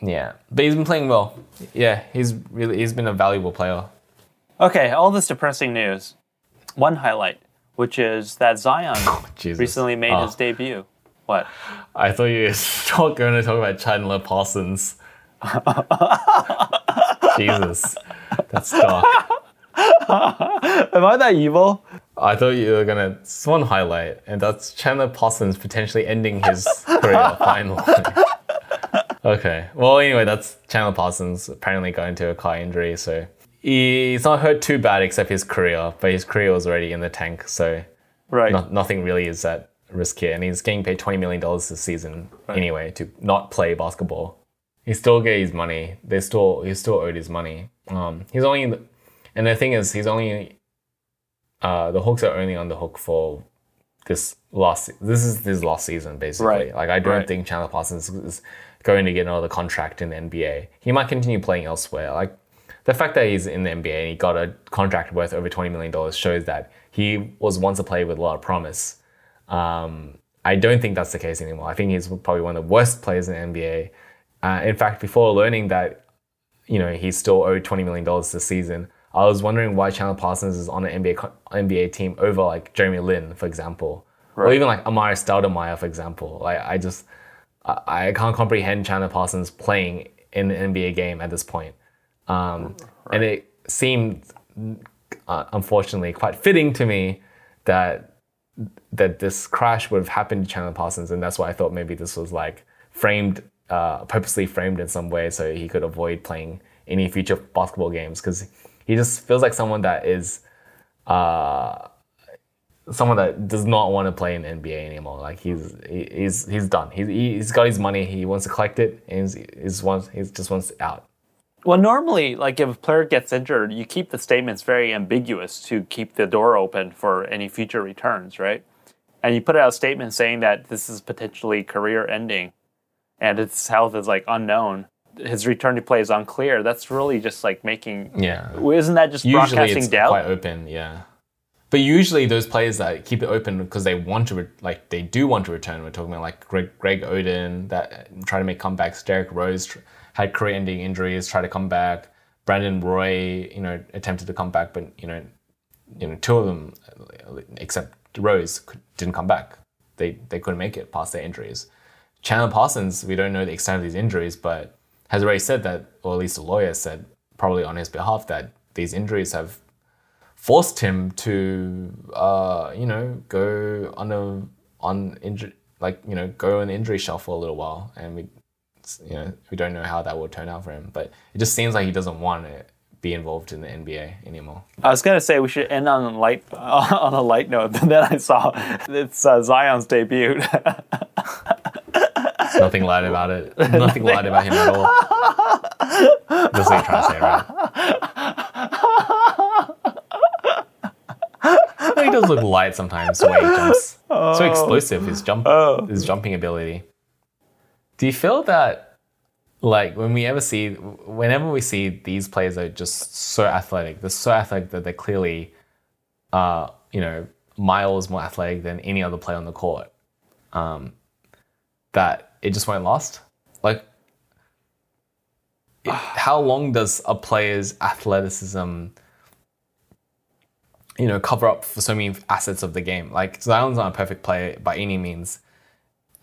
yeah. But he's been playing well. Yeah, he's really he's been a valuable player. Okay, all this depressing news. One highlight, which is that Zion (laughs) oh, Jesus. recently made Oh. his debut. What? I thought you were (laughs) going to talk about Chandler Parsons. (laughs) Jesus, that's dark. Am I that evil? I thought you were gonna it's one highlight, and that's Chandler Parsons potentially ending his career finally. okay. Well, anyway, that's Chandler Parsons apparently got into a car injury, so he's not hurt too bad except his career, but his career was already in the tank, so Right. no, nothing really is at risk here, and he's getting paid twenty million dollars this season anyway to not play basketball. He still get his money. They still he still owed his money. Um, he's only, and the thing is, he's only, uh, the Hawks are only on the hook for this last. This is his last season basically. Right, Like I don't right. think Chandler Parsons is going to get another contract in the NBA. He might continue playing elsewhere. Like the fact that he's in the NBA and he got a contract worth over twenty million dollars shows that he was once a player with a lot of promise. Um, I don't think that's the case anymore. I think he's probably one of the worst players in the NBA. Uh, in fact, before learning that, you know, he's still owed twenty million dollars this season, I was wondering why Chandler Parsons is on an NBA NBA team over like Jeremy Lin, for example, or even like Amar'e Stoudemire, for example. Like I just I, I can't comprehend Chandler Parsons playing in an NBA game at this point. Um, And it seemed, uh, unfortunately, quite fitting to me that that this crash would have happened to Chandler Parsons, and that's why I thought maybe this was like framed, uh, purposely framed in some way, so he could avoid playing any future basketball games because he just feels like someone that is, uh, someone that does not want to play in NBA anymore. Like he's he, he's he's done. He's he's got his money. He wants to collect it, and he's, he's wants he just wants out. Well, normally, like if a player gets injured, you keep the statements very ambiguous to keep the door open for any future returns, right? And you put out a statement saying that this is potentially career ending and his health is like unknown. His return to play is unclear. That's really just like making. Yeah. Isn't that just Usually broadcasting it's doubt? quite open, yeah. But usually those players that keep it open because they want to, re- like they do want to return. We're talking about like Greg, Greg Oden that try to make comebacks. Derrick Rose tr- had career-ending injuries, tried to come back. Brandon Roy, you know, attempted to come back, but you know, you know, two of them, except Rose, didn't come back. They they couldn't make it past their injuries. Chandler Parsons, we don't know the extent of these injuries, but has already said that, or at least a lawyer said, probably on his behalf, that these injuries have forced him to, uh, you know, go on a on injury, like you know, go on the injury shelf for a little while, and we, you know, we don't know how that will turn out for him. But it just seems like he doesn't want to be involved in the NBA anymore. I was gonna say we should end on a light (laughs) on a light note, but then I saw it's uh, Zion's debut. (laughs) Nothing light about it. Nothing light about him at all. That's what you're trying to say, right? he does look light sometimes the way he jumps. So explosive his jump his jumping ability. Do you feel that like when we ever see whenever we see these players are just so athletic, they're so athletic that they're clearly uh, you know, miles more athletic than any other player on the court. Um, that it just won't last. Like, how long does a player's athleticism, you know, cover up for so many assets of the game? Like Zion's not a perfect player by any means,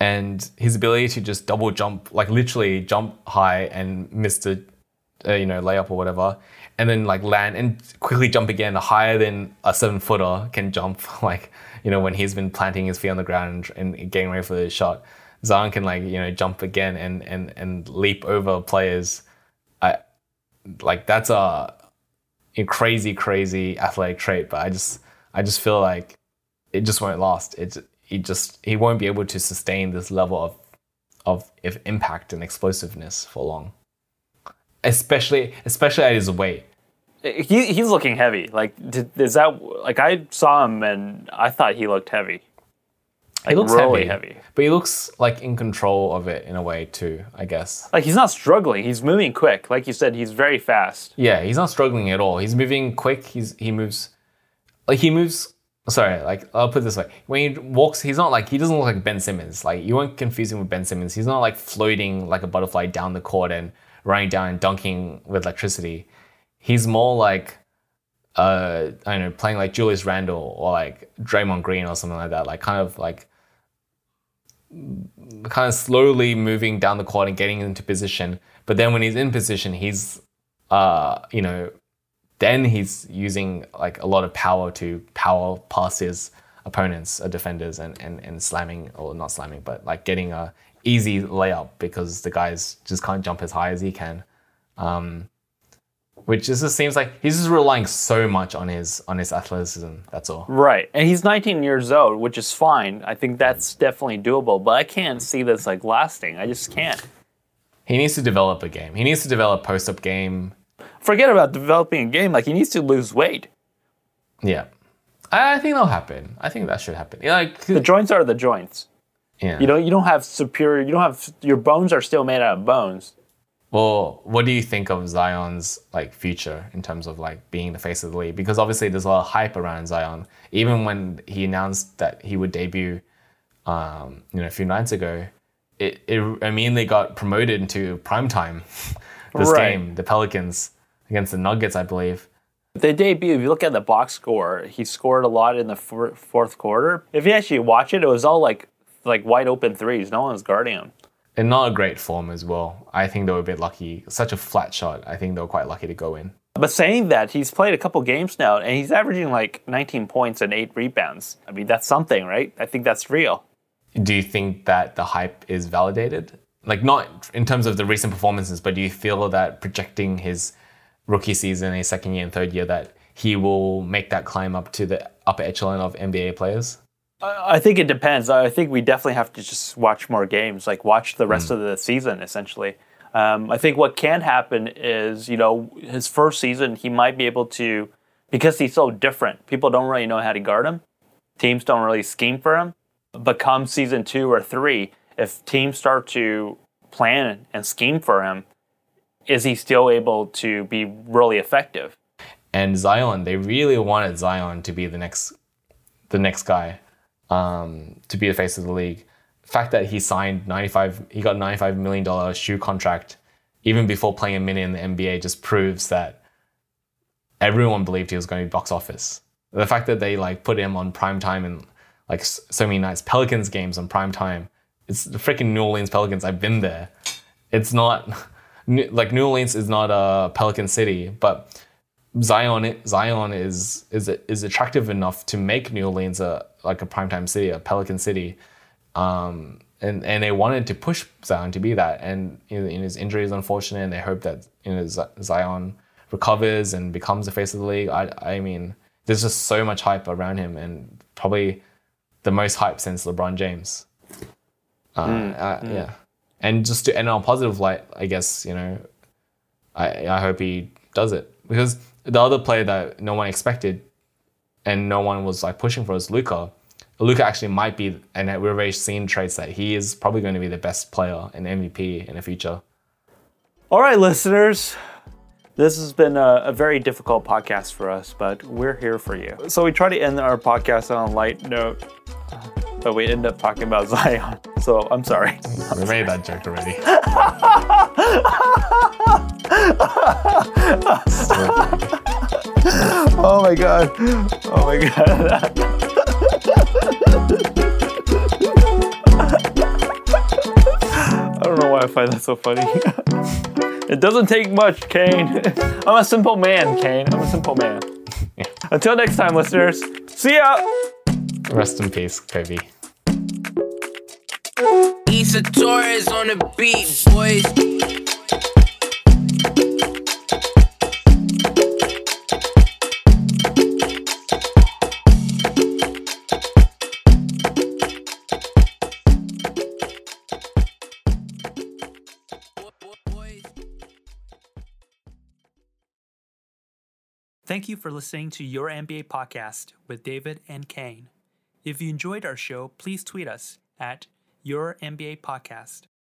and his ability to just double jump, like literally jump high and miss the, uh, you know, layup or whatever, and then like land and quickly jump again higher than a seven footer can jump. (laughs) Like you know when he's been planting his feet on the ground and, and getting ready for the shot, Zion can like you know jump again and and and leap over players. I like that's a, a crazy crazy athletic trait, but I just I just feel like it just won't last. It he just he won't be able to sustain this level of of, of impact and explosiveness for long. Especially especially at his weight. he, he's looking heavy. Like, did, is that like I saw him and I thought he looked heavy. He looks really heavy, heavy. but he looks like in control of it in a way too. I guess. Like he's not struggling. He's moving quick. Like you said, he's very fast. Yeah, he's not struggling at all. He's moving quick. He's he moves, like he moves. Sorry, like I'll put this way: when he walks, he's not like he doesn't look like Ben Simmons. Like you won't confuse him with Ben Simmons. He's not like floating like a butterfly down the court and running down and dunking with electricity. He's more like, uh, I don't know, playing like Julius Randle or like Draymond Green or something like that. Like kind of like kind of slowly moving down the court and getting into position. But then when he's in position, he's, uh, you know, then he's using like a lot of power to power past his opponents, uh, defenders, and, and and slamming or not slamming, but like getting a easy layup because the guys just can't jump as high as he can. Um, which just seems like he's just relying so much on his on his athleticism. That's all. Right. And he's 19 years old, which is fine. I think that's definitely doable, but I can't see this like lasting. I just can't. He needs to develop a game. He needs to develop post up game. Forget about developing a game. Like he needs to lose weight. Yeah, I I think that'll happen. I think that should happen. Yeah, Like, The joints are the joints. yeah. You know, you don't have superior. You don't have your bones are still made out of bones. Well, what do you think of Zion's like future in terms of like being the face of the league? Because obviously there's a lot of hype around Zion. Even when he announced that he would debut um, you know, a few nights ago, it, it immediately got promoted into prime time. (laughs) this Right. game, the Pelicans against the Nuggets, I believe. The debut, if you look at the box score, he scored a lot in the four, fourth quarter. If you actually watch it, it was all like like wide open threes. No one was guarding him. And not a great form as well. I think they were a bit lucky. Such a flat shot. I think they were quite lucky to go in. But saying that, he's played a couple games now, and he's averaging like 19 points and eight rebounds. I mean, that's something, right? I think that's real. Do you think that the hype is validated? Like, not in terms of the recent performances, but do you feel that projecting his rookie season, his second year and third year, that he will make that climb up to the upper echelon of NBA players? I think it depends. I think we definitely have to just watch more games, like watch the rest of the season, essentially. Um, I think what can happen is, you know, his first season, he might be able to, because he's so different, people don't really know how to guard him. Teams don't really scheme for him. But come season two or three, if teams start to plan and scheme for him, is he still able to be really effective? and Zion, they really wanted Zion to be the next, the next guy, um, to be the face of the league. The fact that he signed ninety five, he got ninety five million dollar shoe contract, even before playing a minute in the NBA, just proves that everyone believed he was going to be box office. The fact that they like put him on prime time and like so many nights, Pelicans games on prime time. It's the freaking New Orleans Pelicans. I've been there. It's not like New Orleans is not a Pelican city, but Zion Zion is is is attractive enough to make New Orleans a like a primetime city, a Pelican city, um, and and they wanted to push Zion to be that. And you know, his injury is unfortunate, and they hope that you know Zion recovers and becomes the face of the league. I I mean, there's just so much hype around him, and probably the most hype since LeBron James. Uh, uh, Yeah, and just to end on a positive light, I guess you know I, I hope he does it because the other player that no one expected and no one was like pushing for is Luka. Luka actually might be, and we've already seen traits that he is probably going to be the best player and MVP in the future. All right, listeners. This has been a, a very difficult podcast for us, but we're here for you. So we try to end our podcast on a light note, but we end up talking about (laughs) Zion. So I'm sorry. (laughs) We made that joke already. (laughs) Oh my god. Oh my god. I don't know why I find that so funny. it doesn't take much, Kane. I'm a simple man, Kane. I'm a simple man. Until next time, listeners. See ya. Rest in peace, Kobe. Issa Torres on the beat, boys. Thank you for listening to Your NBA Podcast with David and Kane. If you enjoyed our show, please tweet us at Your NBA Podcast.